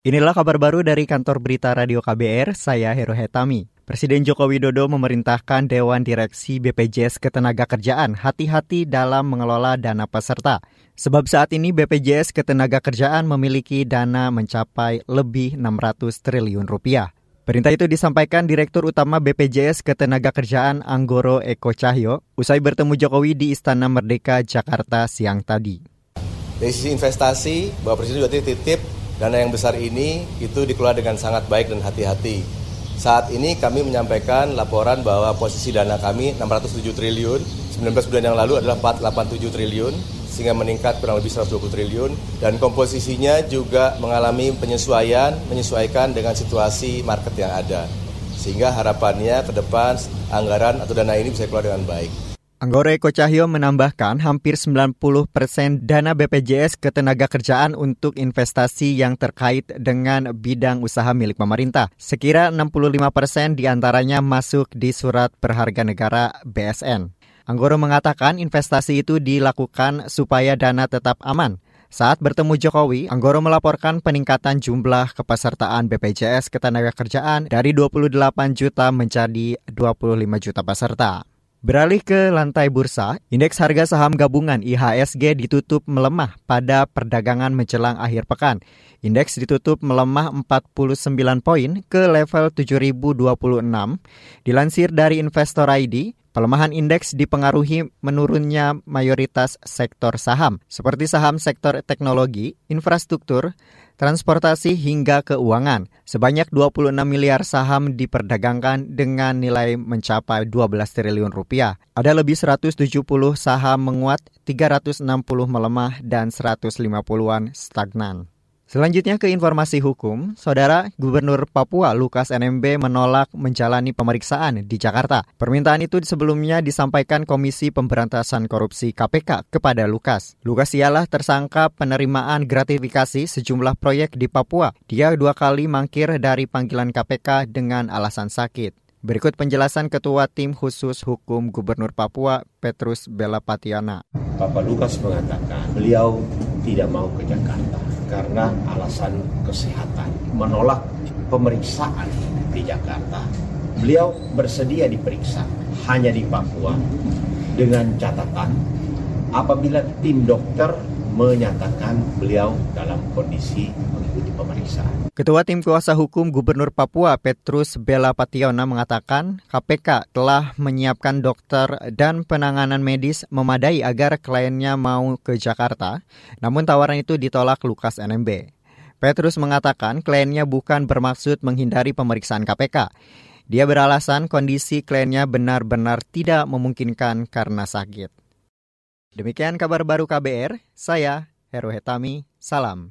Inilah kabar baru dari kantor berita Radio KBR, saya Heru Hetami. Presiden Joko Widodo memerintahkan Dewan Direksi BPJS Ketenagakerjaan hati-hati dalam mengelola dana peserta. Sebab saat ini BPJS Ketenagakerjaan memiliki dana mencapai lebih 600 triliun rupiah. Perintah itu disampaikan Direktur Utama BPJS Ketenagakerjaan Anggoro Eko Cahyo usai bertemu Jokowi di Istana Merdeka Jakarta siang tadi. Dari sisi investasi, Bapak Presiden juga titip Dana yang besar ini itu dikelola dengan sangat baik dan hati-hati. Saat ini kami menyampaikan laporan bahwa posisi dana kami 607 triliun, 19 bulan yang lalu adalah 487 triliun, sehingga meningkat kurang lebih 120 triliun, dan komposisinya juga mengalami penyesuaian, menyesuaikan dengan situasi market yang ada. Sehingga harapannya ke depan anggaran atau dana ini bisa keluar dengan baik. Anggora Eko Cahyo menambahkan hampir 90 persen dana BPJS Ketenagakerjaan untuk investasi yang terkait dengan bidang usaha milik pemerintah. Sekira 65 persen di antaranya masuk di surat berharga negara BSN. Anggoro mengatakan investasi itu dilakukan supaya dana tetap aman. Saat bertemu Jokowi, Anggoro melaporkan peningkatan jumlah kepesertaan BPJS Ketenagakerjaan dari 28 juta menjadi 25 juta peserta. Beralih ke lantai bursa, indeks harga saham gabungan IHSG ditutup melemah pada perdagangan menjelang akhir pekan. Indeks ditutup melemah 49 poin ke level 7026. Dilansir dari Investor ID, pelemahan indeks dipengaruhi menurunnya mayoritas sektor saham, seperti saham sektor teknologi, infrastruktur, transportasi hingga keuangan. Sebanyak 26 miliar saham diperdagangkan dengan nilai mencapai 12 triliun rupiah. Ada lebih 170 saham menguat, 360 melemah, dan 150-an stagnan. Selanjutnya ke informasi hukum, Saudara Gubernur Papua Lukas NMB menolak menjalani pemeriksaan di Jakarta. Permintaan itu sebelumnya disampaikan Komisi Pemberantasan Korupsi KPK kepada Lukas. Lukas ialah tersangka penerimaan gratifikasi sejumlah proyek di Papua. Dia dua kali mangkir dari panggilan KPK dengan alasan sakit. Berikut penjelasan Ketua Tim Khusus Hukum Gubernur Papua, Petrus Bella Patiana. Bapak Lukas mengatakan beliau tidak mau ke Jakarta karena alasan kesehatan, menolak pemeriksaan di Jakarta. Beliau bersedia diperiksa hanya di Papua dengan catatan apabila tim dokter menyatakan beliau dalam kondisi mengikuti pemeriksaan. Ketua Tim Kuasa Hukum Gubernur Papua Petrus Bella Pationa mengatakan KPK telah menyiapkan dokter dan penanganan medis memadai agar kliennya mau ke Jakarta, namun tawaran itu ditolak Lukas NMB. Petrus mengatakan kliennya bukan bermaksud menghindari pemeriksaan KPK. Dia beralasan kondisi kliennya benar-benar tidak memungkinkan karena sakit. Demikian kabar baru KBR, saya Heru Hetami, salam.